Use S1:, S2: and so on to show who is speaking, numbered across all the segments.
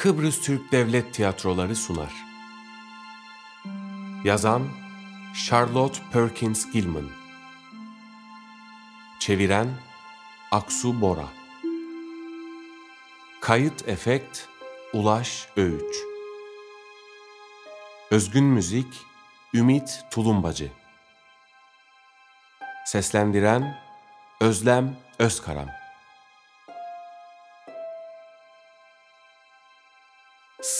S1: Kıbrıs Türk Devlet Tiyatroları sunar. Yazan Charlotte Perkins Gilman. Çeviren Aksu Bora. Kayıt Efekt Ulaş Öğüç. Özgün Müzik Ümit Tulumbacı. Seslendiren Özlem Özkaran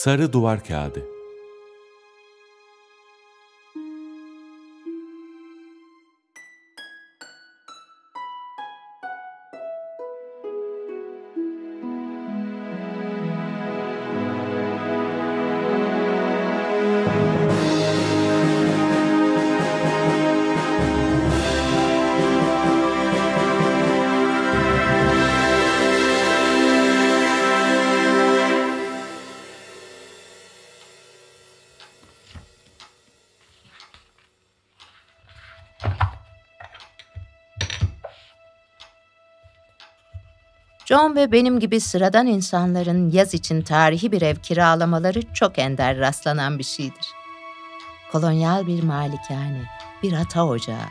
S1: Sarı Duvar Kağıdı
S2: John ve benim gibi sıradan insanların yaz için tarihi bir ev kiralamaları çok ender rastlanan bir şeydir. Kolonyal bir malikane, bir ata ocağı,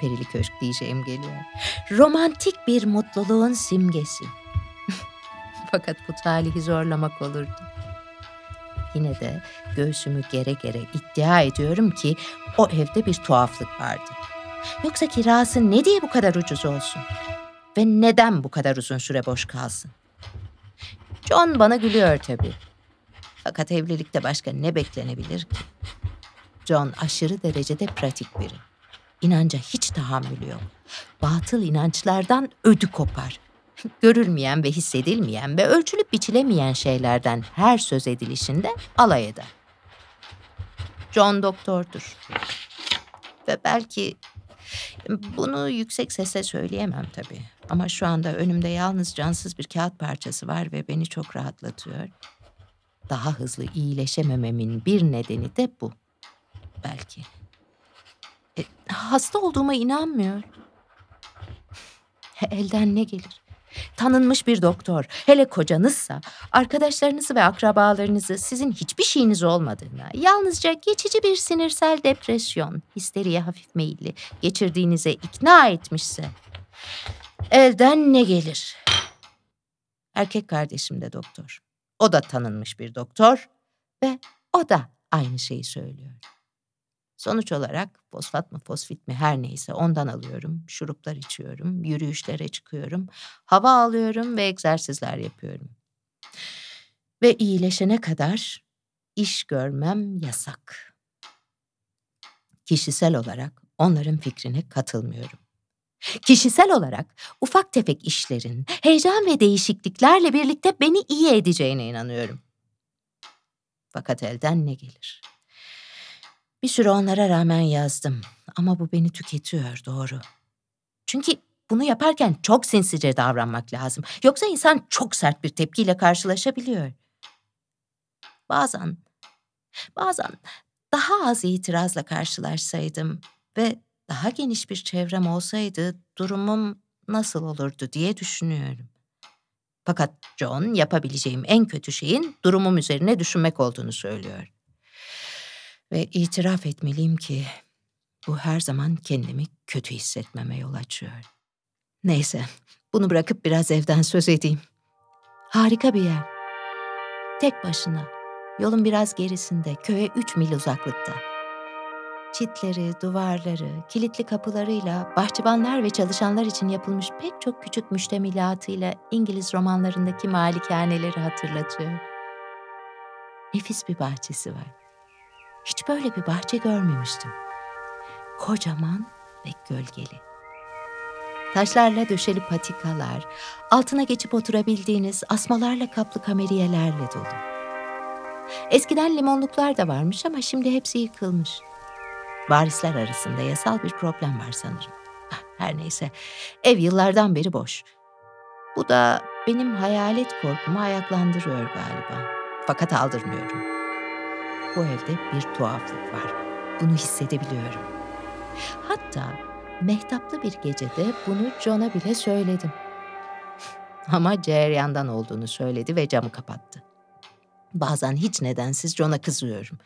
S2: perili köşk diyeceğim geliyor. Romantik bir mutluluğun simgesi. Fakat bu talihi zorlamak olurdu. Yine de göğsümü gere gere iddia ediyorum ki o evde bir tuhaflık vardı. Yoksa kirası ne diye bu kadar ucuz olsun? Ve neden bu kadar uzun süre boş kalsın? John bana gülüyor tabii. Fakat evlilikte başka ne beklenebilir ki? John aşırı derecede pratik biri. İnanca hiç tahammülü yok. Batıl inançlardan ödü kopar. Görülmeyen ve hissedilmeyen ve ölçülüp biçilemeyen şeylerden her söz edilişinde alay eder. John doktordur. Ve belki bunu yüksek sesle söyleyemem tabii. Ama şu anda önümde yalnız cansız bir kağıt parçası var ve beni çok rahatlatıyor. Daha hızlı iyileşemememin bir nedeni de bu. Belki. E, hasta olduğuma inanmıyor. Elden ne gelir? Tanınmış bir doktor, hele kocanızsa, arkadaşlarınızı ve akrabalarınızı sizin hiçbir şeyiniz olmadığına, yalnızca geçici bir sinirsel depresyon, histeriye hafif meyilli geçirdiğinize ikna etmişse, elden ne gelir? Erkek kardeşim de doktor. O da tanınmış bir doktor ve o da aynı şeyi söylüyor. Sonuç olarak fosfat mı fosfit mi her neyse ondan alıyorum. Şuruplar içiyorum, yürüyüşlere çıkıyorum, hava alıyorum ve egzersizler yapıyorum. Ve iyileşene kadar iş görmem yasak. Kişisel olarak onların fikrine katılmıyorum. Kişisel olarak ufak tefek işlerin, heyecan ve değişikliklerle birlikte beni iyi edeceğine inanıyorum. Fakat elden ne gelir? Bir süre onlara rağmen yazdım ama bu beni tüketiyor doğru. Çünkü bunu yaparken çok sinsice davranmak lazım. Yoksa insan çok sert bir tepkiyle karşılaşabiliyor. Bazen, bazen daha az itirazla karşılaşsaydım ve daha geniş bir çevrem olsaydı durumum nasıl olurdu diye düşünüyorum. Fakat John yapabileceğim en kötü şeyin durumum üzerine düşünmek olduğunu söylüyor. Ve itiraf etmeliyim ki bu her zaman kendimi kötü hissetmeme yol açıyor. Neyse, bunu bırakıp biraz evden söz edeyim. Harika bir yer. Tek başına, yolun biraz gerisinde, köye üç mil uzaklıkta. Çitleri, duvarları, kilitli kapılarıyla, bahçıvanlar ve çalışanlar için yapılmış pek çok küçük müştemilatıyla İngiliz romanlarındaki malikaneleri hatırlatıyor. Nefis bir bahçesi var. Hiç böyle bir bahçe görmemiştim. Kocaman ve gölgeli. Taşlarla döşeli patikalar, altına geçip oturabildiğiniz asmalarla kaplı kameriyelerle dolu. Eskiden limonluklar da varmış ama şimdi hepsi yıkılmış. Varisler arasında yasal bir problem var sanırım. Ah, her neyse, ev yıllardan beri boş. Bu da benim hayalet korkumu ayaklandırıyor galiba. Fakat aldırmıyorum bu evde bir tuhaflık var. Bunu hissedebiliyorum. Hatta mehtaplı bir gecede bunu John'a bile söyledim. Ama cereyandan olduğunu söyledi ve camı kapattı. Bazen hiç nedensiz John'a kızıyorum.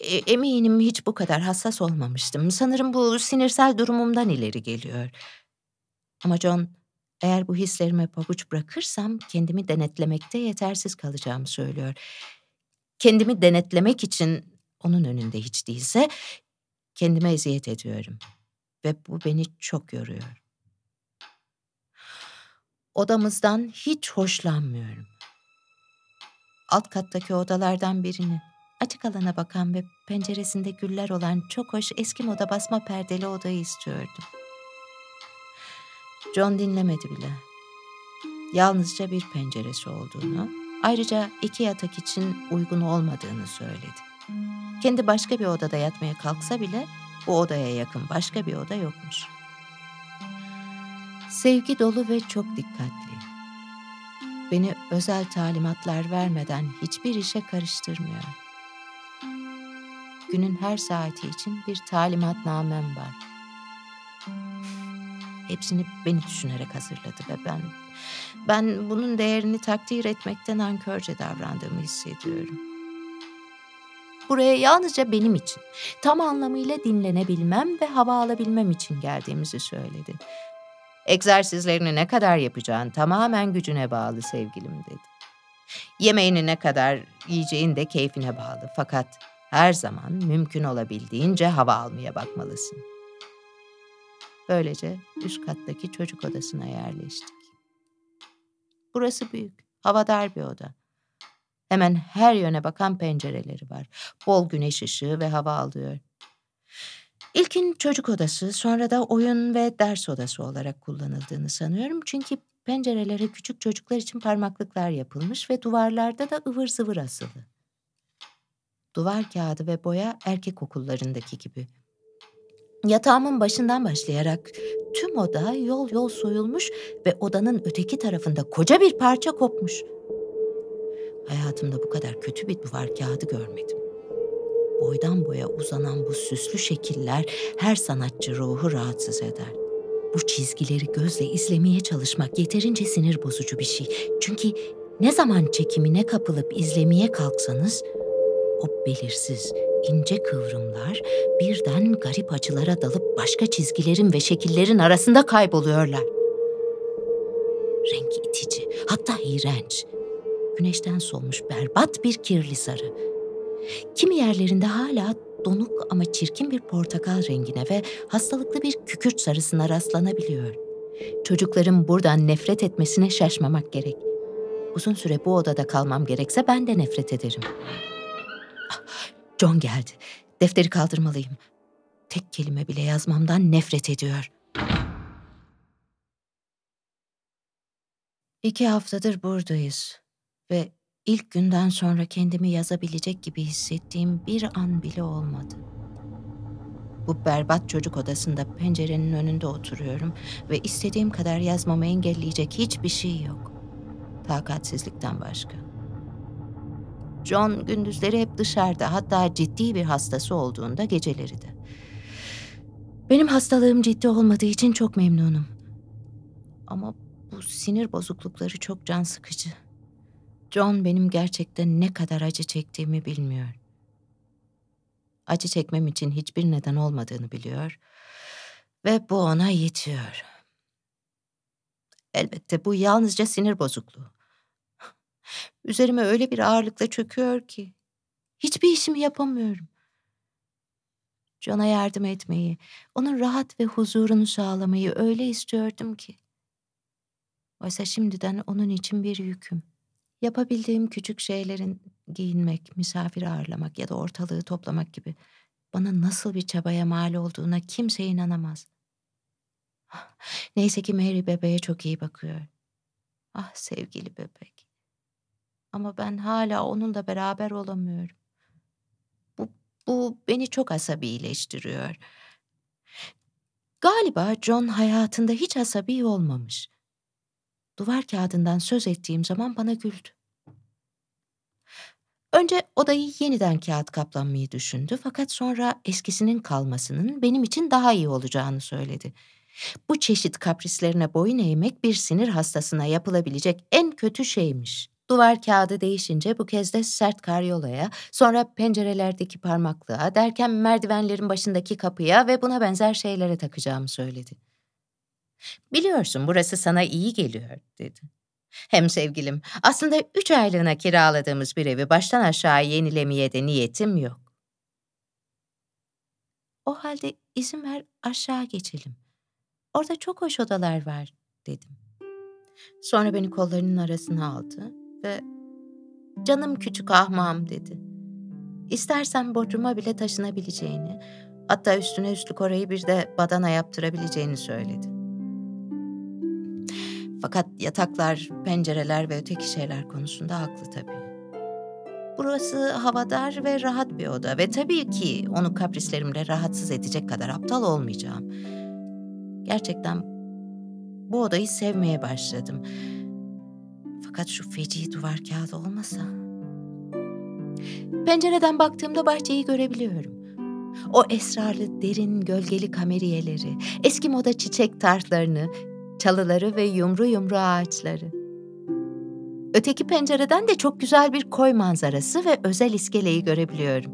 S2: E, eminim hiç bu kadar hassas olmamıştım. Sanırım bu sinirsel durumumdan ileri geliyor. Ama John, eğer bu hislerime pabuç bırakırsam kendimi denetlemekte yetersiz kalacağımı söylüyor. Kendimi denetlemek için onun önünde hiç değilse kendime eziyet ediyorum. Ve bu beni çok yoruyor. Odamızdan hiç hoşlanmıyorum. Alt kattaki odalardan birini, açık alana bakan ve penceresinde güller olan çok hoş eski moda basma perdeli odayı istiyordum. John dinlemedi bile. Yalnızca bir penceresi olduğunu, ayrıca iki yatak için uygun olmadığını söyledi. Kendi başka bir odada yatmaya kalksa bile bu odaya yakın başka bir oda yokmuş. Sevgi dolu ve çok dikkatli. Beni özel talimatlar vermeden hiçbir işe karıştırmıyor. Günün her saati için bir talimatnamem var. Hepsini beni düşünerek hazırladı ve ben ben bunun değerini takdir etmekten ankörce davrandığımı hissediyorum. Buraya yalnızca benim için, tam anlamıyla dinlenebilmem ve hava alabilmem için geldiğimizi söyledi. Egzersizlerini ne kadar yapacağın tamamen gücüne bağlı sevgilim dedi. Yemeğini ne kadar yiyeceğin de keyfine bağlı fakat her zaman mümkün olabildiğince hava almaya bakmalısın. Böylece üst kattaki çocuk odasına yerleştik. Burası büyük, havadar bir oda. Hemen her yöne bakan pencereleri var. Bol güneş ışığı ve hava alıyor. İlkin çocuk odası, sonra da oyun ve ders odası olarak kullanıldığını sanıyorum. Çünkü pencerelere küçük çocuklar için parmaklıklar yapılmış ve duvarlarda da ıvır zıvır asılı. Duvar kağıdı ve boya erkek okullarındaki gibi. Yatağımın başından başlayarak tüm oda yol yol soyulmuş ve odanın öteki tarafında koca bir parça kopmuş. Hayatımda bu kadar kötü bir duvar kağıdı görmedim. Boydan boya uzanan bu süslü şekiller her sanatçı ruhu rahatsız eder. Bu çizgileri gözle izlemeye çalışmak yeterince sinir bozucu bir şey. Çünkü ne zaman çekimine kapılıp izlemeye kalksanız o belirsiz, ince kıvrımlar birden garip açılara dalıp başka çizgilerin ve şekillerin arasında kayboluyorlar. Renk itici, hatta iğrenç. Güneşten solmuş berbat bir kirli sarı. Kimi yerlerinde hala donuk ama çirkin bir portakal rengine ve hastalıklı bir kükürt sarısına rastlanabiliyor. Çocukların buradan nefret etmesine şaşmamak gerek. Uzun süre bu odada kalmam gerekse ben de nefret ederim. John geldi. Defteri kaldırmalıyım. Tek kelime bile yazmamdan nefret ediyor. İki haftadır buradayız ve ilk günden sonra kendimi yazabilecek gibi hissettiğim bir an bile olmadı. Bu berbat çocuk odasında pencerenin önünde oturuyorum ve istediğim kadar yazmamı engelleyecek hiçbir şey yok. Takatsizlikten başka. John gündüzleri hep dışarıda hatta ciddi bir hastası olduğunda geceleri de. Benim hastalığım ciddi olmadığı için çok memnunum. Ama bu sinir bozuklukları çok can sıkıcı. John benim gerçekten ne kadar acı çektiğimi bilmiyor. Acı çekmem için hiçbir neden olmadığını biliyor ve bu ona yetiyor. Elbette bu yalnızca sinir bozukluğu. Üzerime öyle bir ağırlıkla çöküyor ki hiçbir işimi yapamıyorum. John'a yardım etmeyi, onun rahat ve huzurunu sağlamayı öyle istiyordum ki. Oysa şimdiden onun için bir yüküm. Yapabildiğim küçük şeylerin giyinmek, misafir ağırlamak ya da ortalığı toplamak gibi bana nasıl bir çabaya mal olduğuna kimse inanamaz. Neyse ki Mary bebeğe çok iyi bakıyor. Ah sevgili bebek. Ama ben hala onunla beraber olamıyorum. Bu, bu beni çok asabileştiriyor. Galiba John hayatında hiç asabi olmamış. Duvar kağıdından söz ettiğim zaman bana güldü. Önce odayı yeniden kağıt kaplanmayı düşündü fakat sonra eskisinin kalmasının benim için daha iyi olacağını söyledi. Bu çeşit kaprislerine boyun eğmek bir sinir hastasına yapılabilecek en kötü şeymiş. Duvar kağıdı değişince bu kez de sert karyolaya, sonra pencerelerdeki parmaklığa, derken merdivenlerin başındaki kapıya ve buna benzer şeylere takacağımı söyledi. Biliyorsun burası sana iyi geliyor dedi. Hem sevgilim, aslında üç aylığına kiraladığımız bir evi baştan aşağı yenilemeye de niyetim yok. O halde izin ver aşağı geçelim. Orada çok hoş odalar var dedim. Sonra beni kollarının arasına aldı ve canım küçük ahmağım dedi. İstersen bodruma bile taşınabileceğini, hatta üstüne üstlük orayı bir de badana yaptırabileceğini söyledi. Fakat yataklar, pencereler ve öteki şeyler konusunda haklı tabii. Burası havadar ve rahat bir oda ve tabii ki onu kaprislerimle rahatsız edecek kadar aptal olmayacağım. Gerçekten bu odayı sevmeye başladım. Fakat şu feci duvar kağıdı olmasa. Pencereden baktığımda bahçeyi görebiliyorum. O esrarlı derin gölgeli kameriyeleri, eski moda çiçek tartlarını, çalıları ve yumru yumru ağaçları. Öteki pencereden de çok güzel bir koy manzarası ve özel iskeleyi görebiliyorum.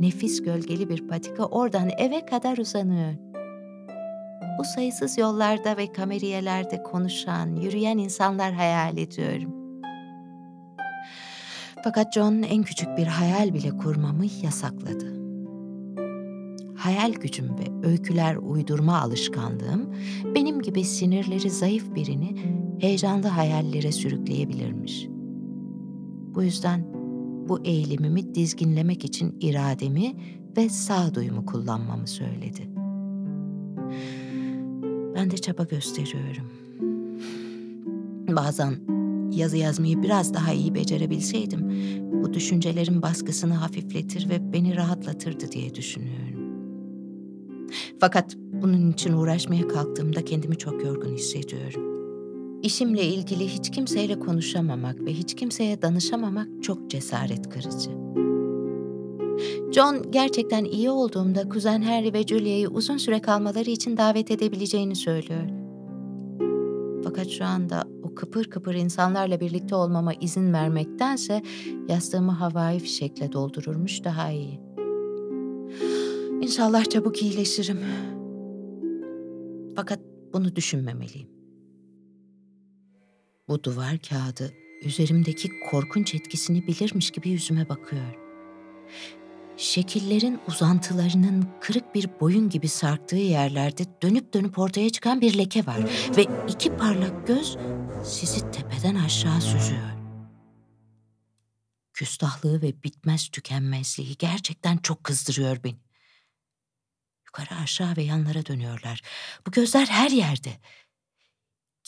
S2: Nefis gölgeli bir patika oradan eve kadar uzanıyor. Bu sayısız yollarda ve kameriyelerde konuşan, yürüyen insanlar hayal ediyorum. Fakat John en küçük bir hayal bile kurmamı yasakladı. Hayal gücüm ve öyküler uydurma alışkanlığım benim gibi sinirleri zayıf birini heyecanlı hayallere sürükleyebilirmiş. Bu yüzden bu eğilimimi dizginlemek için irademi ve sağduyumu kullanmamı söyledi. Ben de çaba gösteriyorum. Bazen yazı yazmayı biraz daha iyi becerebilseydim, bu düşüncelerin baskısını hafifletir ve beni rahatlatırdı diye düşünüyorum. Fakat bunun için uğraşmaya kalktığımda kendimi çok yorgun hissediyorum. İşimle ilgili hiç kimseyle konuşamamak ve hiç kimseye danışamamak çok cesaret kırıcı. John gerçekten iyi olduğumda kuzen Harry ve Julia'yı uzun süre kalmaları için davet edebileceğini söylüyor. Fakat şu anda o kıpır kıpır insanlarla birlikte olmama izin vermektense yastığımı havai fişekle doldururmuş daha iyi. İnşallah çabuk iyileşirim. Fakat bunu düşünmemeliyim. Bu duvar kağıdı üzerimdeki korkunç etkisini bilirmiş gibi yüzüme bakıyor. Şekillerin uzantılarının kırık bir boyun gibi sarktığı yerlerde dönüp dönüp ortaya çıkan bir leke var ve iki parlak göz sizi tepeden aşağı süzüyor. Küstahlığı ve bitmez tükenmezliği gerçekten çok kızdırıyor beni. Yukarı aşağı ve yanlara dönüyorlar. Bu gözler her yerde.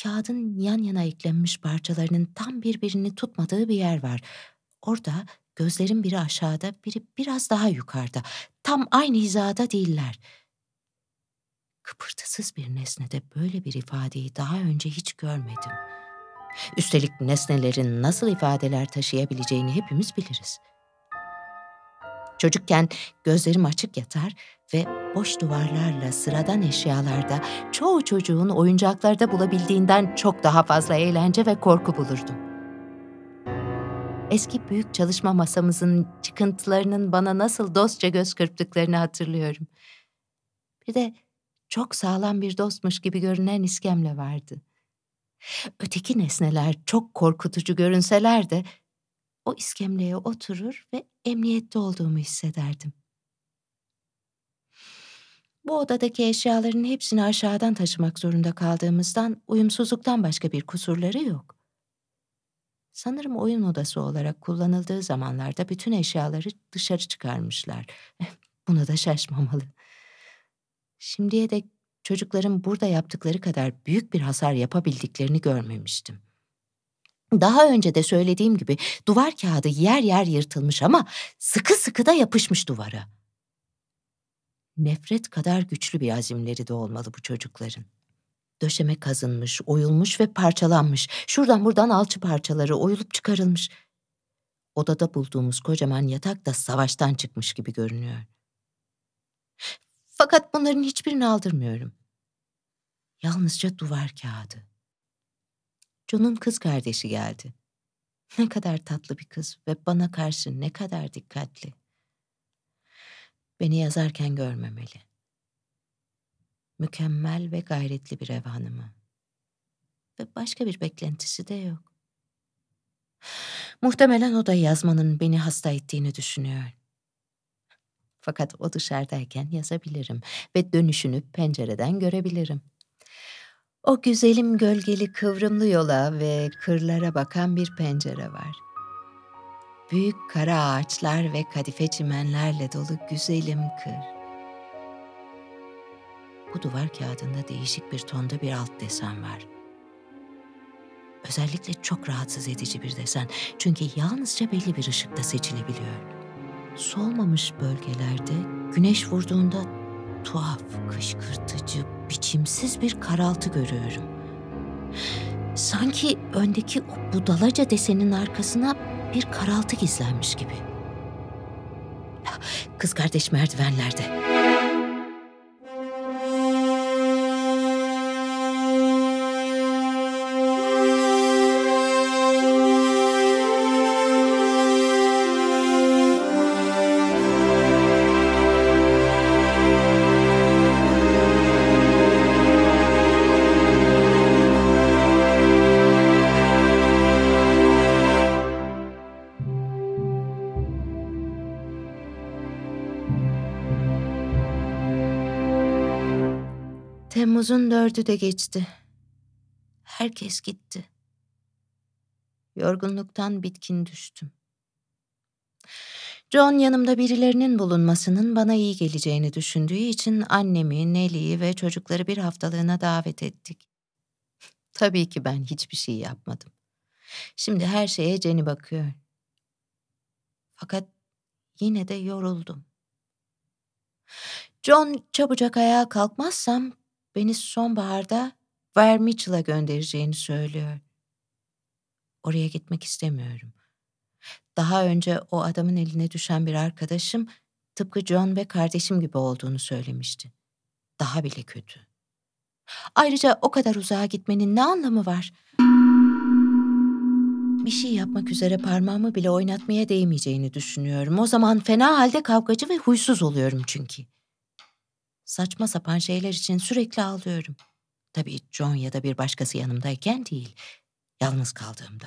S2: Kağıdın yan yana eklenmiş parçalarının tam birbirini tutmadığı bir yer var. Orada gözlerin biri aşağıda, biri biraz daha yukarıda. Tam aynı hizada değiller. Kıpırtısız bir nesnede böyle bir ifadeyi daha önce hiç görmedim. Üstelik nesnelerin nasıl ifadeler taşıyabileceğini hepimiz biliriz. Çocukken gözlerim açık yatar ve boş duvarlarla sıradan eşyalarda çoğu çocuğun oyuncaklarda bulabildiğinden çok daha fazla eğlence ve korku bulurdum. Eski büyük çalışma masamızın çıkıntılarının bana nasıl dostça göz kırptıklarını hatırlıyorum. Bir de çok sağlam bir dostmuş gibi görünen iskemle vardı. Öteki nesneler çok korkutucu görünseler de o iskemleye oturur ve emniyette olduğumu hissederdim. Bu odadaki eşyaların hepsini aşağıdan taşımak zorunda kaldığımızdan uyumsuzluktan başka bir kusurları yok. Sanırım oyun odası olarak kullanıldığı zamanlarda bütün eşyaları dışarı çıkarmışlar. Buna da şaşmamalı. Şimdiye dek çocukların burada yaptıkları kadar büyük bir hasar yapabildiklerini görmemiştim. Daha önce de söylediğim gibi duvar kağıdı yer yer yırtılmış ama sıkı sıkı da yapışmış duvara. Nefret kadar güçlü bir azimleri de olmalı bu çocukların. Döşeme kazınmış, oyulmuş ve parçalanmış. Şuradan buradan alçı parçaları oyulup çıkarılmış. Odada bulduğumuz kocaman yatak da savaştan çıkmış gibi görünüyor. Fakat bunların hiçbirini aldırmıyorum. Yalnızca duvar kağıdı. John'un kız kardeşi geldi. Ne kadar tatlı bir kız ve bana karşı ne kadar dikkatli. Beni yazarken görmemeli. Mükemmel ve gayretli bir ev hanımı. Ve başka bir beklentisi de yok. Muhtemelen o da yazmanın beni hasta ettiğini düşünüyor. Fakat o dışarıdayken yazabilirim ve dönüşünü pencereden görebilirim. O güzelim gölgeli kıvrımlı yola ve kırlara bakan bir pencere var. Büyük kara ağaçlar ve kadife çimenlerle dolu güzelim kır. Bu duvar kağıdında değişik bir tonda bir alt desen var. Özellikle çok rahatsız edici bir desen çünkü yalnızca belli bir ışıkta seçilebiliyor. Solmamış bölgelerde güneş vurduğunda tuhaf, kışkırtıcı, biçimsiz bir karaltı görüyorum. Sanki öndeki o budalaca desenin arkasına bir karaltı gizlenmiş gibi. Kız kardeş merdivenlerde. Temmuz'un dördü de geçti. Herkes gitti. Yorgunluktan bitkin düştüm. John yanımda birilerinin bulunmasının bana iyi geleceğini düşündüğü için annemi, Nelly'yi ve çocukları bir haftalığına davet ettik. Tabii ki ben hiçbir şey yapmadım. Şimdi her şeye Jenny bakıyor. Fakat yine de yoruldum. John çabucak ayağa kalkmazsam beni sonbaharda Ware Mitchell'a göndereceğini söylüyor. Oraya gitmek istemiyorum. Daha önce o adamın eline düşen bir arkadaşım tıpkı John ve kardeşim gibi olduğunu söylemişti. Daha bile kötü. Ayrıca o kadar uzağa gitmenin ne anlamı var? Bir şey yapmak üzere parmağımı bile oynatmaya değmeyeceğini düşünüyorum. O zaman fena halde kavgacı ve huysuz oluyorum çünkü. Saçma sapan şeyler için sürekli ağlıyorum. Tabii John ya da bir başkası yanımdayken değil, yalnız kaldığımda.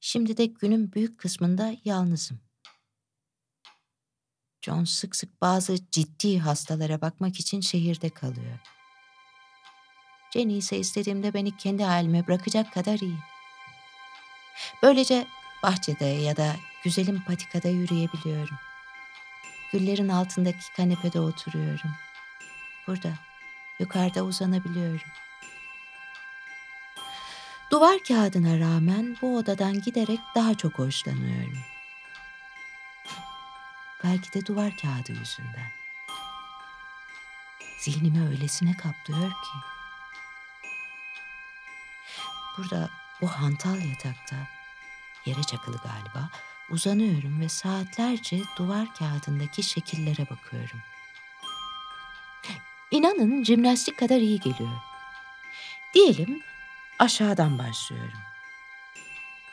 S2: Şimdi de günün büyük kısmında yalnızım. John sık sık bazı ciddi hastalara bakmak için şehirde kalıyor. Jenny ise istediğimde beni kendi halime bırakacak kadar iyi. Böylece bahçede ya da güzelim patikada yürüyebiliyorum. Güllerin altındaki kanepede oturuyorum. Burada, yukarıda uzanabiliyorum. Duvar kağıdına rağmen bu odadan giderek daha çok hoşlanıyorum. Belki de duvar kağıdı yüzünden. Zihnimi öylesine kaplıyor ki. Burada bu hantal yatakta, yere çakılı galiba, uzanıyorum ve saatlerce duvar kağıdındaki şekillere bakıyorum. İnanın jimnastik kadar iyi geliyor. Diyelim aşağıdan başlıyorum.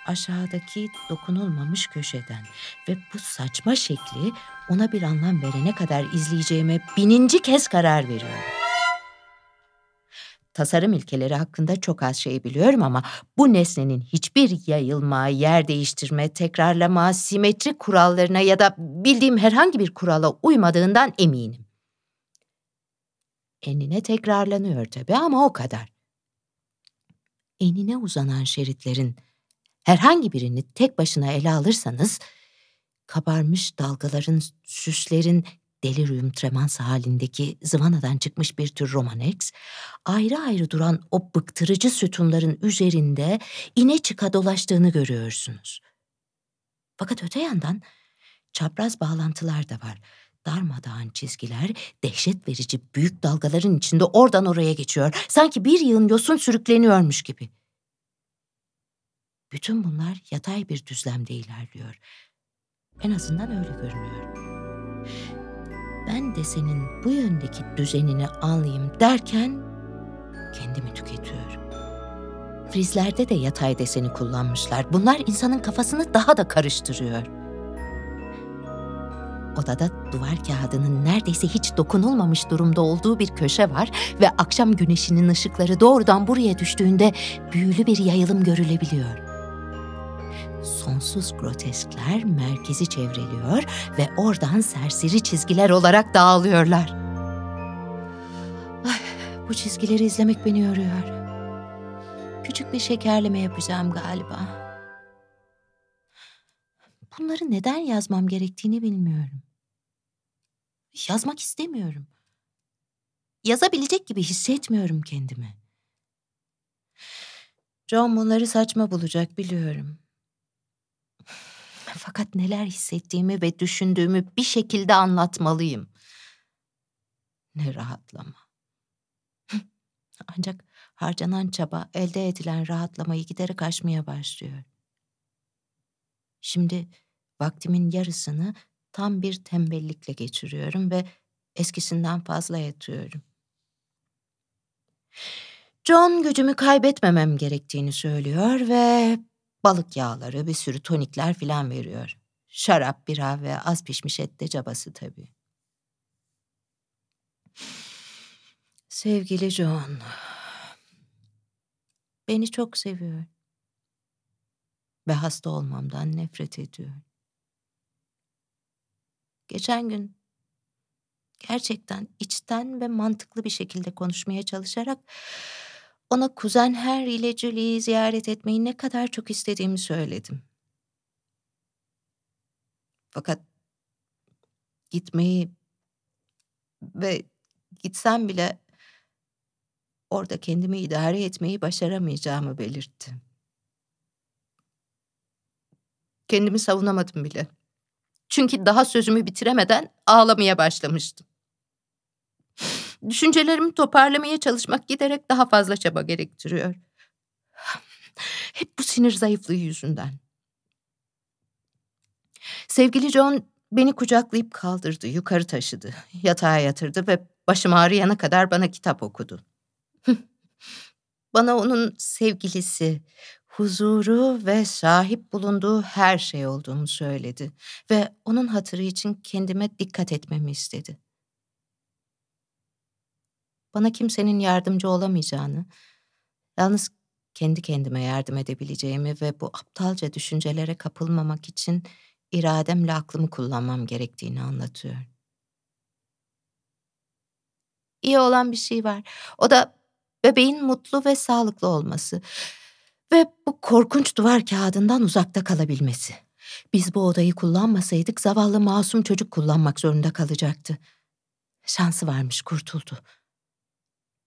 S2: Aşağıdaki dokunulmamış köşeden ve bu saçma şekli ona bir anlam verene kadar izleyeceğime bininci kez karar veriyorum. Tasarım ilkeleri hakkında çok az şey biliyorum ama bu nesnenin hiçbir yayılma, yer değiştirme, tekrarlama, simetri kurallarına ya da bildiğim herhangi bir kurala uymadığından eminim. Enine tekrarlanıyor tabii ama o kadar. Enine uzanan şeritlerin herhangi birini tek başına ele alırsanız, kabarmış dalgaların, süslerin, delirium tremans halindeki zıvanadan çıkmış bir tür romanex, ayrı ayrı duran o bıktırıcı sütunların üzerinde ine çıka dolaştığını görüyorsunuz. Fakat öte yandan çapraz bağlantılar da var. Darmadağın çizgiler, dehşet verici büyük dalgaların içinde oradan oraya geçiyor. Sanki bir yığın yosun sürükleniyormuş gibi. Bütün bunlar yatay bir düzlemde ilerliyor. En azından öyle görünüyor. Ben de senin bu yöndeki düzenini anlayayım derken kendimi tüketiyorum. Frizlerde de yatay deseni kullanmışlar. Bunlar insanın kafasını daha da karıştırıyor. Odada duvar kağıdının neredeyse hiç dokunulmamış durumda olduğu bir köşe var ve akşam güneşinin ışıkları doğrudan buraya düştüğünde büyülü bir yayılım görülebiliyor. Sonsuz groteskler merkezi çevreliyor ve oradan serseri çizgiler olarak dağılıyorlar. Ay, bu çizgileri izlemek beni yoruyor. Küçük bir şekerleme yapacağım galiba. Bunları neden yazmam gerektiğini bilmiyorum. Yazmak istemiyorum. Yazabilecek gibi hissetmiyorum kendimi. John bunları saçma bulacak biliyorum. Fakat neler hissettiğimi ve düşündüğümü bir şekilde anlatmalıyım. Ne rahatlama. Ancak harcanan çaba elde edilen rahatlamayı giderek aşmaya başlıyor. Şimdi vaktimin yarısını tam bir tembellikle geçiriyorum ve eskisinden fazla yatıyorum. John gücümü kaybetmemem gerektiğini söylüyor ve balık yağları, bir sürü tonikler filan veriyor. Şarap, bira ve az pişmiş et de cabası tabii. Sevgili John, beni çok seviyor ve hasta olmamdan nefret ediyor. Geçen gün gerçekten içten ve mantıklı bir şekilde konuşmaya çalışarak ona kuzen Harry ile Julie'yi ziyaret etmeyi ne kadar çok istediğimi söyledim. Fakat gitmeyi ve gitsem bile orada kendimi idare etmeyi başaramayacağımı belirtti. Kendimi savunamadım bile. Çünkü daha sözümü bitiremeden ağlamaya başlamıştım. Düşüncelerimi toparlamaya çalışmak giderek daha fazla çaba gerektiriyor. Hep bu sinir zayıflığı yüzünden. Sevgili John beni kucaklayıp kaldırdı, yukarı taşıdı, yatağa yatırdı ve başım ağrıyana kadar bana kitap okudu. bana onun sevgilisi, huzuru ve sahip bulunduğu her şey olduğumu söyledi ve onun hatırı için kendime dikkat etmemi istedi. Bana kimsenin yardımcı olamayacağını, yalnız kendi kendime yardım edebileceğimi ve bu aptalca düşüncelere kapılmamak için irademle aklımı kullanmam gerektiğini anlatıyor. İyi olan bir şey var. O da bebeğin mutlu ve sağlıklı olması ve bu korkunç duvar kağıdından uzakta kalabilmesi. Biz bu odayı kullanmasaydık zavallı masum çocuk kullanmak zorunda kalacaktı. Şansı varmış kurtuldu.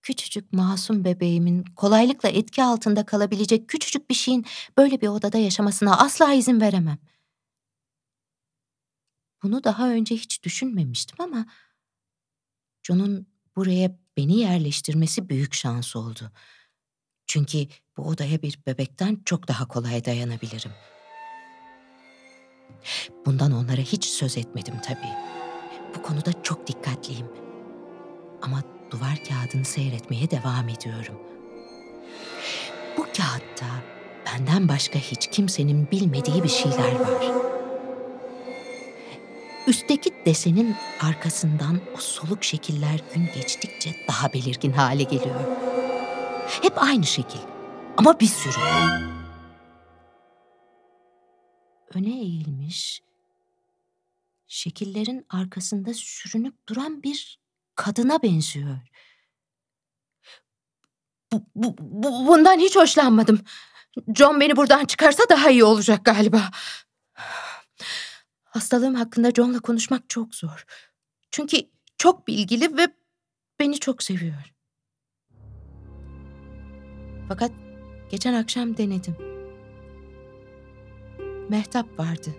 S2: Küçücük masum bebeğimin kolaylıkla etki altında kalabilecek küçücük bir şeyin böyle bir odada yaşamasına asla izin veremem. Bunu daha önce hiç düşünmemiştim ama John'un buraya beni yerleştirmesi büyük şans oldu. Çünkü bu odaya bir bebekten çok daha kolay dayanabilirim. Bundan onlara hiç söz etmedim tabii. Bu konuda çok dikkatliyim. Ama duvar kağıdını seyretmeye devam ediyorum. Bu kağıtta benden başka hiç kimsenin bilmediği bir şeyler var. Üstteki desenin arkasından o soluk şekiller gün geçtikçe daha belirgin hale geliyor. Hep aynı şekil ama bir sürü. Öne eğilmiş, şekillerin arkasında sürünüp duran bir kadına benziyor. Bu, bu, bu, bundan hiç hoşlanmadım. John beni buradan çıkarsa daha iyi olacak galiba. Hastalığım hakkında John'la konuşmak çok zor. Çünkü çok bilgili ve beni çok seviyor. Fakat geçen akşam denedim. Mehtap vardı.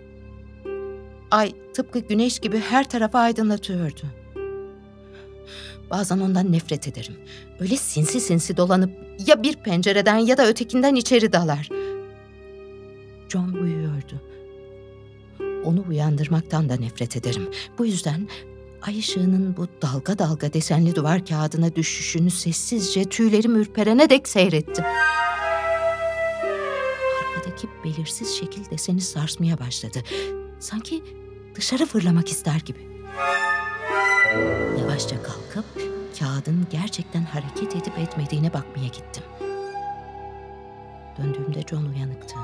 S2: Ay tıpkı güneş gibi her tarafı aydınlatıyordu. Bazen ondan nefret ederim. Öyle sinsi sinsi dolanıp ya bir pencereden ya da ötekinden içeri dalar. John uyuyordu. Onu uyandırmaktan da nefret ederim. Bu yüzden ay ışığının bu dalga dalga desenli duvar kağıdına düşüşünü sessizce tüylerim ürperene dek seyrettim. yüzümdeki belirsiz şekil deseni sarsmaya başladı. Sanki dışarı fırlamak ister gibi. Yavaşça kalkıp kağıdın gerçekten hareket edip etmediğine bakmaya gittim. Döndüğümde John uyanıktı.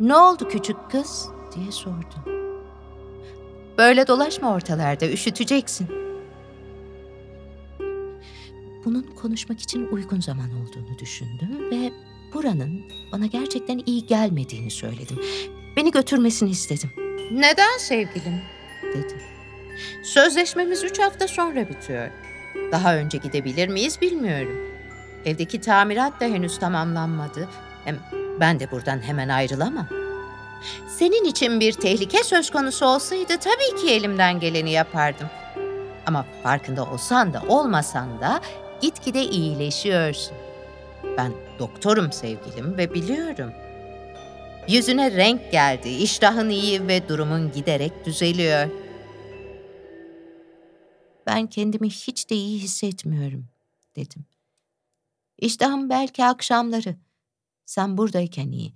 S2: Ne oldu küçük kız diye sordu. Böyle dolaşma ortalarda üşüteceksin. Bunun konuşmak için uygun zaman olduğunu düşündüm ve buranın bana gerçekten iyi gelmediğini söyledim. Beni götürmesini istedim. Neden sevgilim? dedi. Sözleşmemiz üç hafta sonra bitiyor. Daha önce gidebilir miyiz bilmiyorum. Evdeki tamirat da henüz tamamlanmadı. Hem ben de buradan hemen ayrılamam. Senin için bir tehlike söz konusu olsaydı tabii ki elimden geleni yapardım. Ama farkında olsan da olmasan da gitgide iyileşiyorsun. Ben doktorum sevgilim ve biliyorum. Yüzüne renk geldi, iştahın iyi ve durumun giderek düzeliyor. Ben kendimi hiç de iyi hissetmiyorum, dedim. İştahım belki akşamları. Sen buradayken iyi.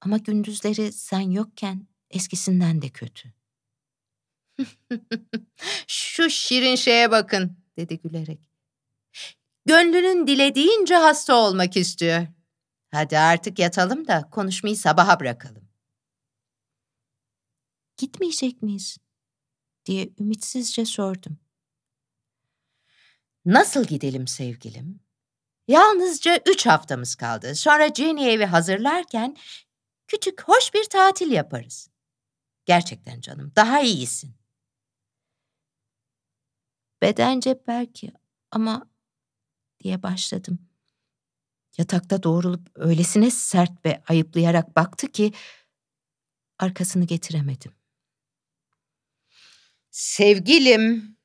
S2: Ama gündüzleri sen yokken eskisinden de kötü. Şu şirin şeye bakın, dedi gülerek. Gönlünün dilediğince hasta olmak istiyor. Hadi artık yatalım da konuşmayı sabaha bırakalım. Gitmeyecek miyiz? diye ümitsizce sordum. Nasıl gidelim sevgilim? Yalnızca üç haftamız kaldı. Sonra Jenny evi hazırlarken küçük hoş bir tatil yaparız. Gerçekten canım, daha iyisin. Bedence belki ama diye başladım. Yatakta doğrulup öylesine sert ve ayıplayarak baktı ki arkasını getiremedim. Sevgilim,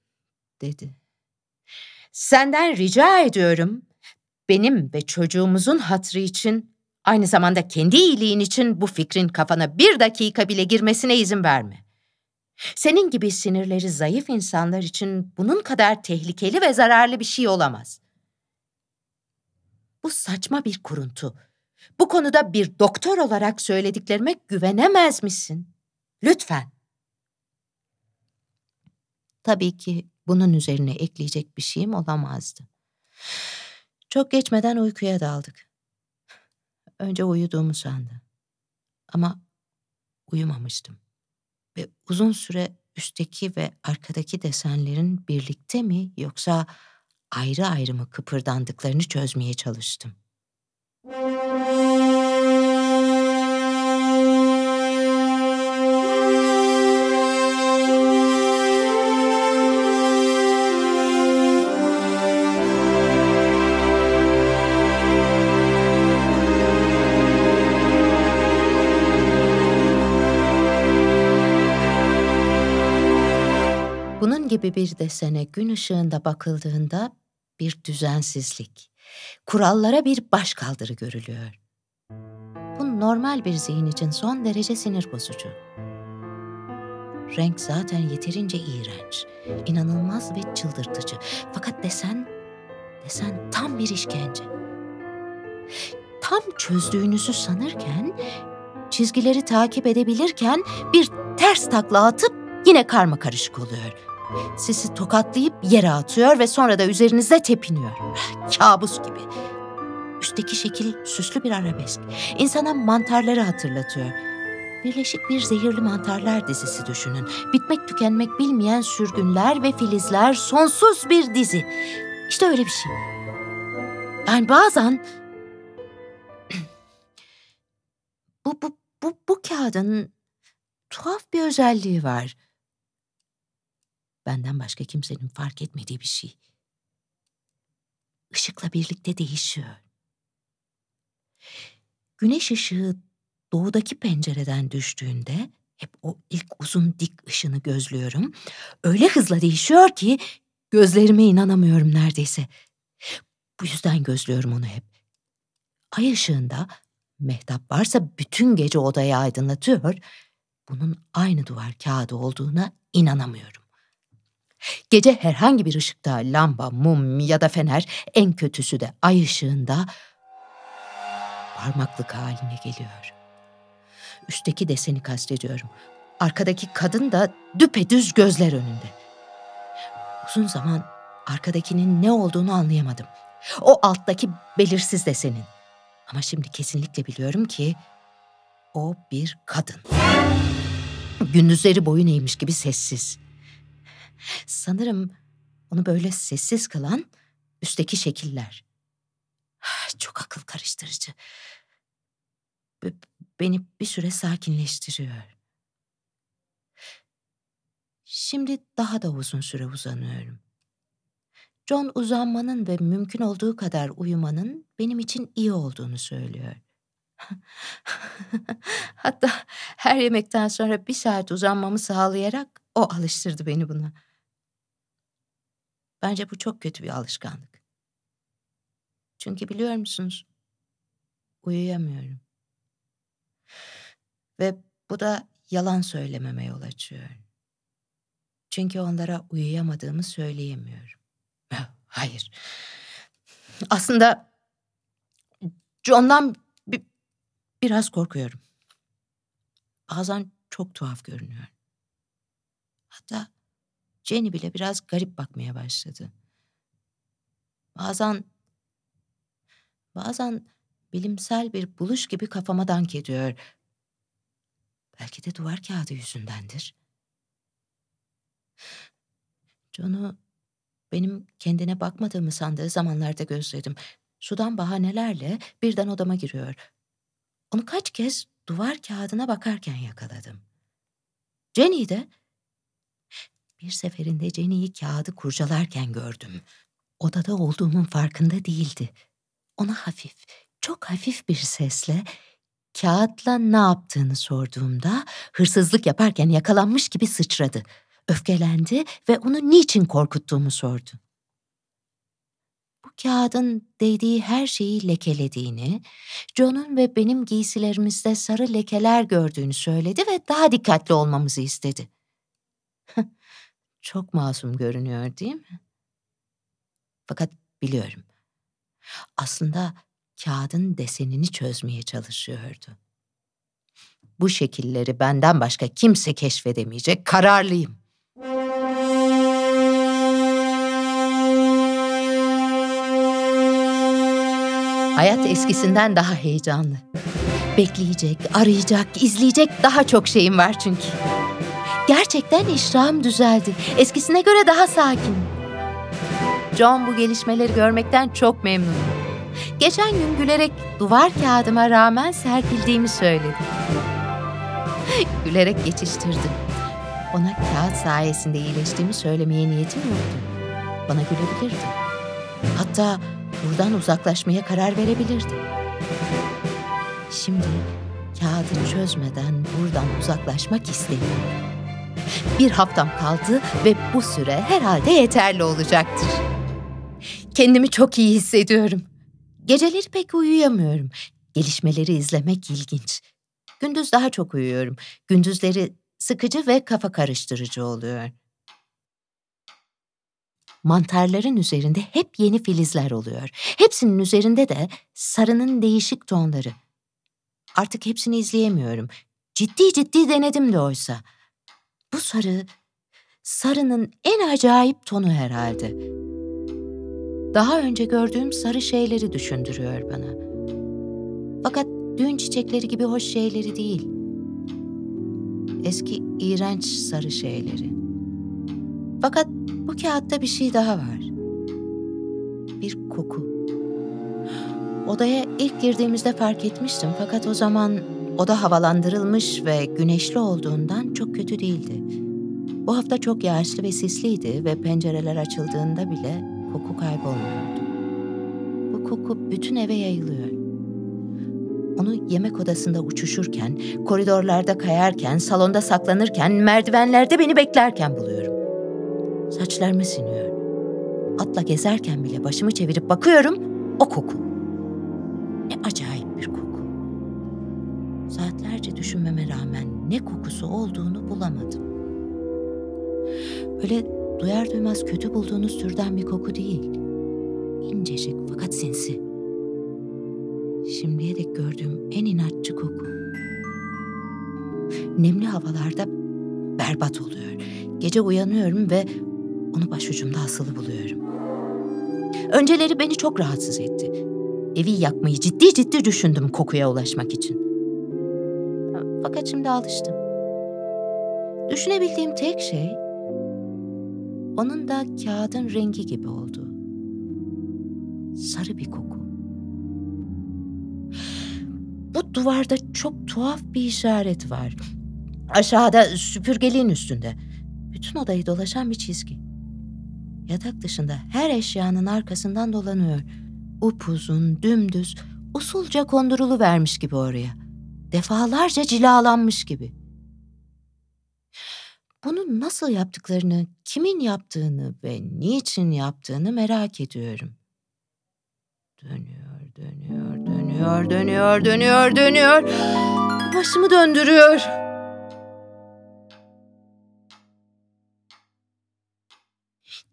S2: dedi. Senden rica ediyorum, benim ve çocuğumuzun hatrı için, aynı zamanda kendi iyiliğin için bu fikrin kafana bir dakika bile girmesine izin verme. Senin gibi sinirleri zayıf insanlar için bunun kadar tehlikeli ve zararlı bir şey olamaz. Bu saçma bir kuruntu. Bu konuda bir doktor olarak söylediklerime güvenemez misin? Lütfen. Tabii ki bunun üzerine ekleyecek bir şeyim olamazdı. Çok geçmeden uykuya daldık. Önce uyuduğumu sandı. Ama uyumamıştım. Ve uzun süre üstteki ve arkadaki desenlerin birlikte mi yoksa ayrı ayrı mı kıpırdandıklarını çözmeye çalıştım. Gibi bir desene gün ışığında bakıldığında bir düzensizlik, kurallara bir başkaldırı görülüyor. Bu normal bir zihin için son derece sinir bozucu. Renk zaten yeterince iğrenç, inanılmaz ve çıldırtıcı. Fakat desen, desen tam bir işkence. Tam çözdüğünüzü sanırken, çizgileri takip edebilirken bir ters takla atıp yine karma karışık oluyor. Sizi tokatlayıp yere atıyor ve sonra da üzerinizde tepiniyor. Kabus gibi. Üstteki şekil süslü bir arabesk. İnsana mantarları hatırlatıyor. Birleşik bir zehirli mantarlar dizisi düşünün. Bitmek tükenmek bilmeyen sürgünler ve filizler sonsuz bir dizi. İşte öyle bir şey. Yani bazen bu bu bu bu kağıdın tuhaf bir özelliği var. Benden başka kimsenin fark etmediği bir şey. Işıkla birlikte değişiyor. Güneş ışığı doğudaki pencereden düştüğünde hep o ilk uzun dik ışını gözlüyorum. Öyle hızla değişiyor ki gözlerime inanamıyorum neredeyse. Bu yüzden gözlüyorum onu hep. Ay ışığında mehtap varsa bütün gece odayı aydınlatıyor. Bunun aynı duvar kağıdı olduğuna inanamıyorum. Gece herhangi bir ışıkta lamba, mum ya da fener, en kötüsü de ay ışığında parmaklık haline geliyor. Üstteki deseni kastediyorum. Arkadaki kadın da düpedüz gözler önünde. Uzun zaman arkadakinin ne olduğunu anlayamadım. O alttaki belirsiz desenin. Ama şimdi kesinlikle biliyorum ki o bir kadın. Gündüzleri boyun eğmiş gibi sessiz. Sanırım onu böyle sessiz kılan üstteki şekiller. Çok akıl karıştırıcı. Beni bir süre sakinleştiriyor. Şimdi daha da uzun süre uzanıyorum. John uzanmanın ve mümkün olduğu kadar uyumanın benim için iyi olduğunu söylüyor. Hatta her yemekten sonra bir saat uzanmamı sağlayarak o alıştırdı beni buna. Bence bu çok kötü bir alışkanlık. Çünkü biliyor musunuz? Uyuyamıyorum. Ve bu da yalan söylememe yol açıyor. Çünkü onlara uyuyamadığımı söyleyemiyorum. Hayır. Aslında John'dan bi- biraz korkuyorum. Bazen çok tuhaf görünüyor. Hatta Jenny bile biraz garip bakmaya başladı. Bazen bazen bilimsel bir buluş gibi kafama dank ediyor. Belki de duvar kağıdı yüzündendir. John'u benim kendine bakmadığımı sandığı zamanlarda gözledim. Sudan bahanelerle birden odama giriyor. Onu kaç kez duvar kağıdına bakarken yakaladım. Jenny'i de bir seferinde Jenny'i kağıdı kurcalarken gördüm. Odada olduğumun farkında değildi. Ona hafif, çok hafif bir sesle kağıtla ne yaptığını sorduğumda hırsızlık yaparken yakalanmış gibi sıçradı. Öfkelendi ve onu niçin korkuttuğumu sordu. Bu kağıdın değdiği her şeyi lekelediğini, John'un ve benim giysilerimizde sarı lekeler gördüğünü söyledi ve daha dikkatli olmamızı istedi. Çok masum görünüyor değil mi? Fakat biliyorum. Aslında kağıdın desenini çözmeye çalışıyordu. Bu şekilleri benden başka kimse keşfedemeyecek kararlıyım. Hayat eskisinden daha heyecanlı. Bekleyecek, arayacak, izleyecek daha çok şeyim var çünkü. Gerçekten iştahım düzeldi. Eskisine göre daha sakin. John bu gelişmeleri görmekten çok memnun. Geçen gün gülerek duvar kağıdıma rağmen serpildiğimi söyledi. gülerek geçiştirdim. Ona kağıt sayesinde iyileştiğimi söylemeye niyetim yoktu. Bana gülebilirdi. Hatta buradan uzaklaşmaya karar verebilirdi. Şimdi kağıdı çözmeden buradan uzaklaşmak istemiyorum. Bir haftam kaldı ve bu süre herhalde yeterli olacaktır. Kendimi çok iyi hissediyorum. Geceleri pek uyuyamıyorum. Gelişmeleri izlemek ilginç. Gündüz daha çok uyuyorum. Gündüzleri sıkıcı ve kafa karıştırıcı oluyor. Mantarların üzerinde hep yeni filizler oluyor. Hepsinin üzerinde de sarının değişik tonları. Artık hepsini izleyemiyorum. Ciddi ciddi denedim de oysa. Bu sarı, sarının en acayip tonu herhalde. Daha önce gördüğüm sarı şeyleri düşündürüyor bana. Fakat düğün çiçekleri gibi hoş şeyleri değil. Eski iğrenç sarı şeyleri. Fakat bu kağıtta bir şey daha var. Bir koku. Odaya ilk girdiğimizde fark etmiştim fakat o zaman oda havalandırılmış ve güneşli olduğundan çok kötü değildi. Bu hafta çok yağışlı ve sisliydi ve pencereler açıldığında bile koku kaybolmuyordu. Bu koku bütün eve yayılıyor. Onu yemek odasında uçuşurken, koridorlarda kayarken, salonda saklanırken, merdivenlerde beni beklerken buluyorum. Saçlarımı siniyor. Atla gezerken bile başımı çevirip bakıyorum, o koku. Ne acayip düşünmeme rağmen ne kokusu olduğunu bulamadım. Öyle duyar duymaz kötü bulduğunuz türden bir koku değil. İncecik fakat sinsi. Şimdiye dek gördüğüm en inatçı koku. Nemli havalarda berbat oluyor. Gece uyanıyorum ve onu başucumda asılı buluyorum. Önceleri beni çok rahatsız etti. Evi yakmayı ciddi ciddi düşündüm kokuya ulaşmak için. Fakat şimdi alıştım. Düşünebildiğim tek şey onun da kağıdın rengi gibi oldu. Sarı bir koku. Bu duvarda çok tuhaf bir işaret var. Aşağıda süpürgeliğin üstünde. Bütün odayı dolaşan bir çizgi. Yatak dışında her eşyanın arkasından dolanıyor. Upuzun, dümdüz, usulca kondurulu vermiş gibi oraya. Defalarca cilalanmış gibi. Bunu nasıl yaptıklarını, kimin yaptığını ve niçin yaptığını merak ediyorum. Dönüyor, dönüyor, dönüyor, dönüyor, dönüyor, dönüyor. Başımı döndürüyor.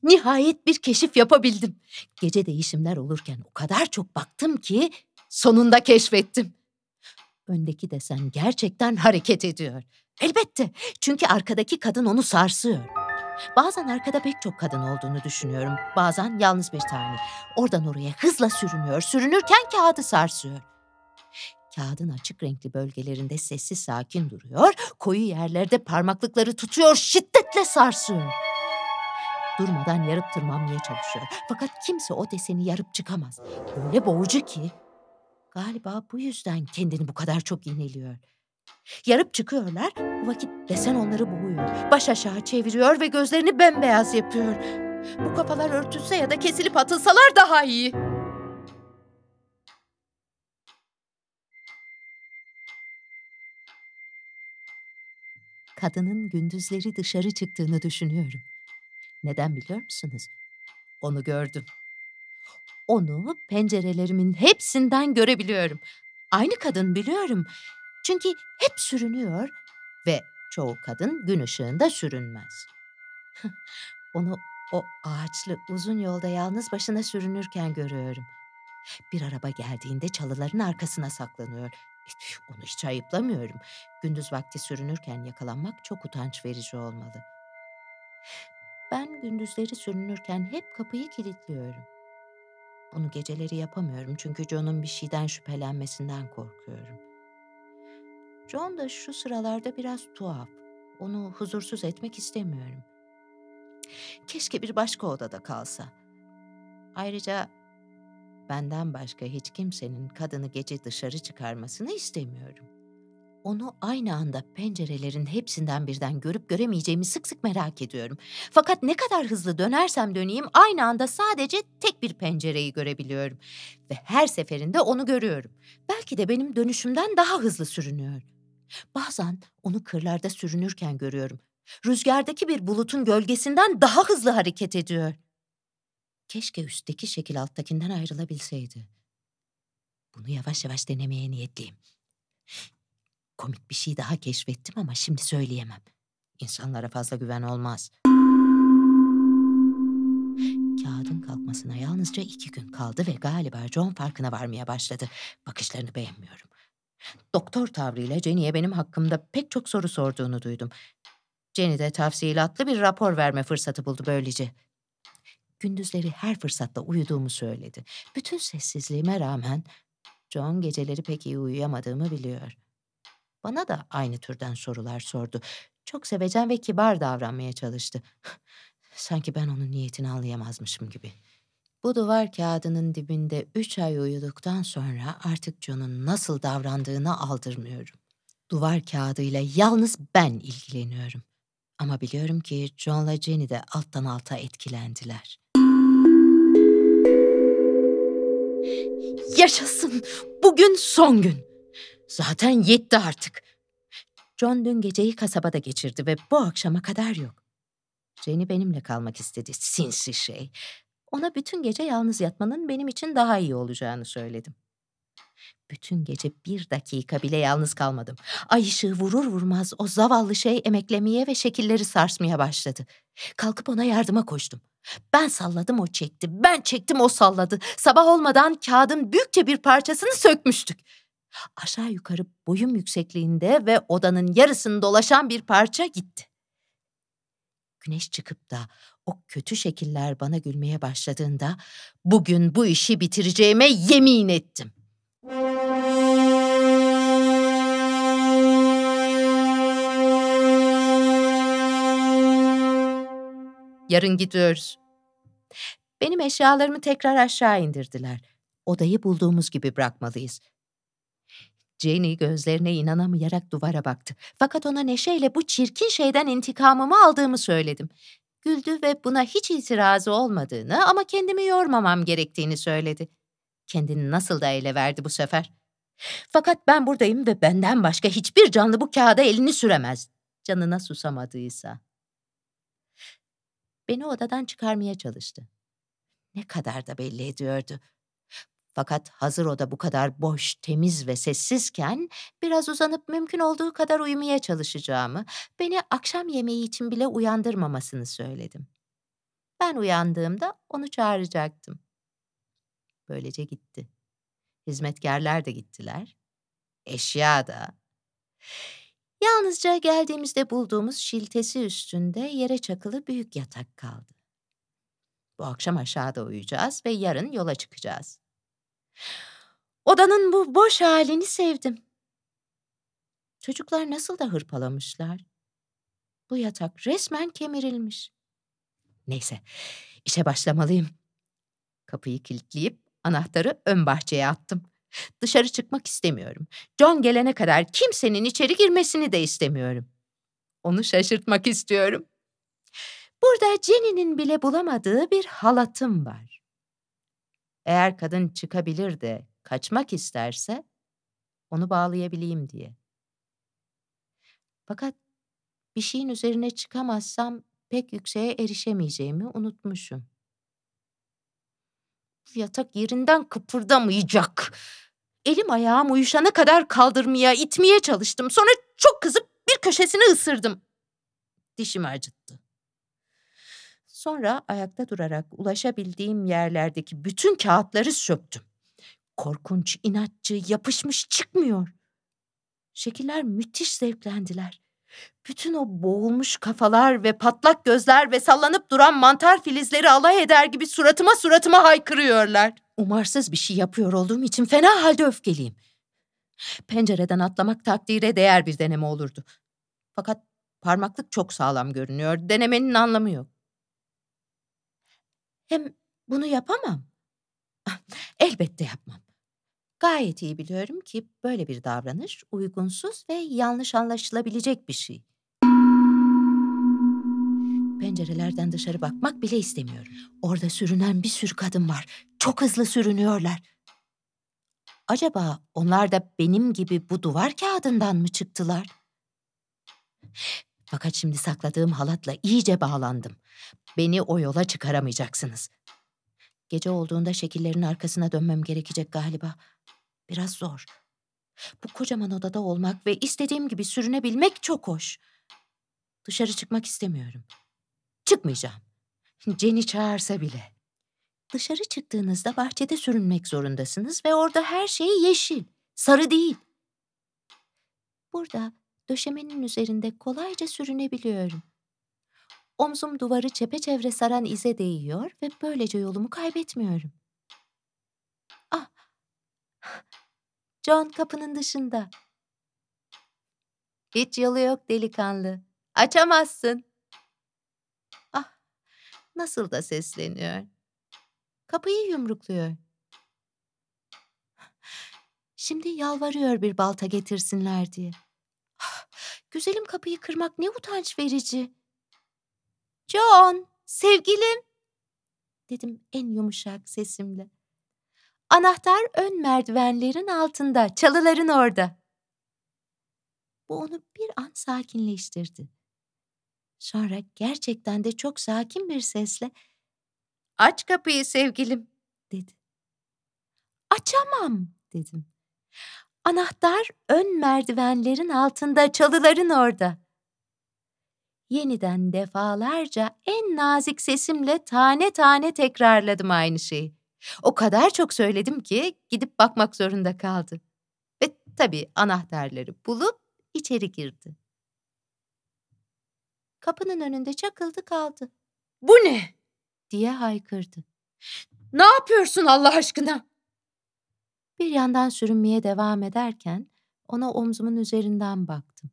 S2: Nihayet bir keşif yapabildim. Gece değişimler olurken o kadar çok baktım ki sonunda keşfettim. Öndeki desen gerçekten hareket ediyor. Elbette çünkü arkadaki kadın onu sarsıyor. Bazen arkada pek çok kadın olduğunu düşünüyorum. Bazen yalnız bir tane. Oradan oraya hızla sürünüyor. Sürünürken kağıdı sarsıyor. Kağıdın açık renkli bölgelerinde sessiz sakin duruyor. Koyu yerlerde parmaklıkları tutuyor, şiddetle sarsıyor. Durmadan yarıp tırmanmaya çalışıyor. Fakat kimse o deseni yarıp çıkamaz. Öyle boğucu ki. Galiba bu yüzden kendini bu kadar çok ineliyor. Yarıp çıkıyorlar, bu vakit desen onları boğuyor. Baş aşağı çeviriyor ve gözlerini bembeyaz yapıyor. Bu kafalar örtülse ya da kesilip atılsalar daha iyi. Kadının gündüzleri dışarı çıktığını düşünüyorum. Neden biliyor musunuz? Onu gördüm. Onu pencerelerimin hepsinden görebiliyorum. Aynı kadın biliyorum. Çünkü hep sürünüyor ve çoğu kadın gün ışığında sürünmez. Onu o ağaçlı uzun yolda yalnız başına sürünürken görüyorum. Bir araba geldiğinde çalıların arkasına saklanıyor. Onu hiç ayıplamıyorum. Gündüz vakti sürünürken yakalanmak çok utanç verici olmalı. Ben gündüzleri sürünürken hep kapıyı kilitliyorum. Bunu geceleri yapamıyorum çünkü John'un bir şeyden şüphelenmesinden korkuyorum. John da şu sıralarda biraz tuhaf. Onu huzursuz etmek istemiyorum. Keşke bir başka odada kalsa. Ayrıca benden başka hiç kimsenin kadını gece dışarı çıkarmasını istemiyorum. Onu aynı anda pencerelerin hepsinden birden görüp göremeyeceğimi sık sık merak ediyorum. Fakat ne kadar hızlı dönersem döneyim aynı anda sadece tek bir pencereyi görebiliyorum. Ve her seferinde onu görüyorum. Belki de benim dönüşümden daha hızlı sürünüyor. Bazen onu kırlarda sürünürken görüyorum. Rüzgardaki bir bulutun gölgesinden daha hızlı hareket ediyor. Keşke üstteki şekil alttakinden ayrılabilseydi. Bunu yavaş yavaş denemeye niyetliyim. Komik bir şey daha keşfettim ama şimdi söyleyemem. İnsanlara fazla güven olmaz. Kağıdın kalkmasına yalnızca iki gün kaldı ve galiba John farkına varmaya başladı. Bakışlarını beğenmiyorum. Doktor tavrıyla Jenny'e benim hakkımda pek çok soru sorduğunu duydum. Jenny de tafsilatlı bir rapor verme fırsatı buldu böylece. Gündüzleri her fırsatta uyuduğumu söyledi. Bütün sessizliğime rağmen John geceleri pek iyi uyuyamadığımı biliyor. Bana da aynı türden sorular sordu. Çok sevecen ve kibar davranmaya çalıştı. Sanki ben onun niyetini anlayamazmışım gibi. Bu duvar kağıdının dibinde üç ay uyuduktan sonra artık John'un nasıl davrandığını aldırmıyorum. Duvar kağıdıyla yalnız ben ilgileniyorum. Ama biliyorum ki John'la Jenny de alttan alta etkilendiler. Yaşasın! Bugün son gün. Zaten yetti artık. John dün geceyi kasabada geçirdi ve bu akşama kadar yok. Jenny benimle kalmak istedi. Sinsi şey. Ona bütün gece yalnız yatmanın benim için daha iyi olacağını söyledim. Bütün gece bir dakika bile yalnız kalmadım. Ay ışığı vurur vurmaz o zavallı şey emeklemeye ve şekilleri sarsmaya başladı. Kalkıp ona yardıma koştum. Ben salladım o çekti, ben çektim o salladı. Sabah olmadan kağıdın büyükçe bir parçasını sökmüştük. Aşağı yukarı boyum yüksekliğinde ve odanın yarısını dolaşan bir parça gitti. Güneş çıkıp da o kötü şekiller bana gülmeye başladığında bugün bu işi bitireceğime yemin ettim. Yarın gidiyoruz. Benim eşyalarımı tekrar aşağı indirdiler. Odayı bulduğumuz gibi bırakmalıyız. Jenny gözlerine inanamayarak duvara baktı. Fakat ona neşeyle bu çirkin şeyden intikamımı aldığımı söyledim. Güldü ve buna hiç itirazı olmadığını ama kendimi yormamam gerektiğini söyledi. Kendini nasıl da ele verdi bu sefer. Fakat ben buradayım ve benden başka hiçbir canlı bu kağıda elini süremez. Canına susamadıysa. Beni odadan çıkarmaya çalıştı. Ne kadar da belli ediyordu. Fakat hazır oda bu kadar boş, temiz ve sessizken biraz uzanıp mümkün olduğu kadar uyumaya çalışacağımı, beni akşam yemeği için bile uyandırmamasını söyledim. Ben uyandığımda onu çağıracaktım. Böylece gitti. Hizmetkarlar da gittiler. Eşya da. Yalnızca geldiğimizde bulduğumuz şiltesi üstünde yere çakılı büyük yatak kaldı. Bu akşam aşağıda uyuyacağız ve yarın yola çıkacağız. Odanın bu boş halini sevdim. Çocuklar nasıl da hırpalamışlar. Bu yatak resmen kemirilmiş. Neyse, işe başlamalıyım. Kapıyı kilitleyip anahtarı ön bahçeye attım. Dışarı çıkmak istemiyorum. John gelene kadar kimsenin içeri girmesini de istemiyorum. Onu şaşırtmak istiyorum. Burada Jenny'nin bile bulamadığı bir halatım var. Eğer kadın çıkabilir de kaçmak isterse onu bağlayabileyim diye. Fakat bir şeyin üzerine çıkamazsam pek yükseğe erişemeyeceğimi unutmuşum. Bu yatak yerinden kıpırdamayacak. Elim ayağım uyuşana kadar kaldırmaya, itmeye çalıştım. Sonra çok kızıp bir köşesini ısırdım. Dişimi acıttı. Sonra ayakta durarak ulaşabildiğim yerlerdeki bütün kağıtları söktüm. Korkunç, inatçı, yapışmış çıkmıyor. Şekiller müthiş zevklendiler. Bütün o boğulmuş kafalar ve patlak gözler ve sallanıp duran mantar filizleri alay eder gibi suratıma suratıma haykırıyorlar. Umarsız bir şey yapıyor olduğum için fena halde öfkeliyim. Pencereden atlamak takdire değer bir deneme olurdu. Fakat parmaklık çok sağlam görünüyor. Denemenin anlamı yok. Hem bunu yapamam. Elbette yapmam. Gayet iyi biliyorum ki böyle bir davranış uygunsuz ve yanlış anlaşılabilecek bir şey. Pencerelerden dışarı bakmak bile istemiyorum. Orada sürünen bir sürü kadın var. Çok hızlı sürünüyorlar. Acaba onlar da benim gibi bu duvar kağıdından mı çıktılar? Fakat şimdi sakladığım halatla iyice bağlandım. Beni o yola çıkaramayacaksınız. Gece olduğunda şekillerin arkasına dönmem gerekecek galiba. Biraz zor. Bu kocaman odada olmak ve istediğim gibi sürünebilmek çok hoş. Dışarı çıkmak istemiyorum. Çıkmayacağım. Jenny çağırsa bile. Dışarı çıktığınızda bahçede sürünmek zorundasınız ve orada her şey yeşil, sarı değil. Burada döşemenin üzerinde kolayca sürünebiliyorum. Omzum duvarı çepeçevre saran ize değiyor ve böylece yolumu kaybetmiyorum. Ah! John kapının dışında. Hiç yolu yok delikanlı. Açamazsın. Ah! Nasıl da sesleniyor. Kapıyı yumrukluyor. Şimdi yalvarıyor bir balta getirsinler diye. Ah, güzelim kapıyı kırmak ne utanç verici. John, sevgilim, dedim en yumuşak sesimle. Anahtar ön merdivenlerin altında, çalıların orada. Bu onu bir an sakinleştirdi. Sonra gerçekten de çok sakin bir sesle "Aç kapıyı sevgilim." dedi. "Açamam." dedim. Anahtar ön merdivenlerin altında, çalıların orada. Yeniden defalarca en nazik sesimle tane tane tekrarladım aynı şeyi. O kadar çok söyledim ki gidip bakmak zorunda kaldı. Ve tabii anahtarları bulup içeri girdi. Kapının önünde çakıldı kaldı. Bu ne? diye haykırdı. Ne yapıyorsun Allah aşkına? Bir yandan sürünmeye devam ederken ona omzumun üzerinden baktım.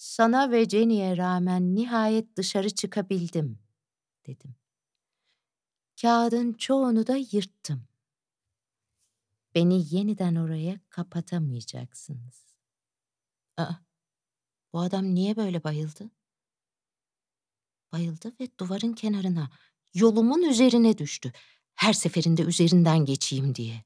S2: Sana ve Jenny'e rağmen nihayet dışarı çıkabildim, dedim. Kağıdın çoğunu da yırttım. Beni yeniden oraya kapatamayacaksınız. Aa, bu adam niye böyle bayıldı? Bayıldı ve duvarın kenarına, yolumun üzerine düştü. Her seferinde üzerinden geçeyim diye.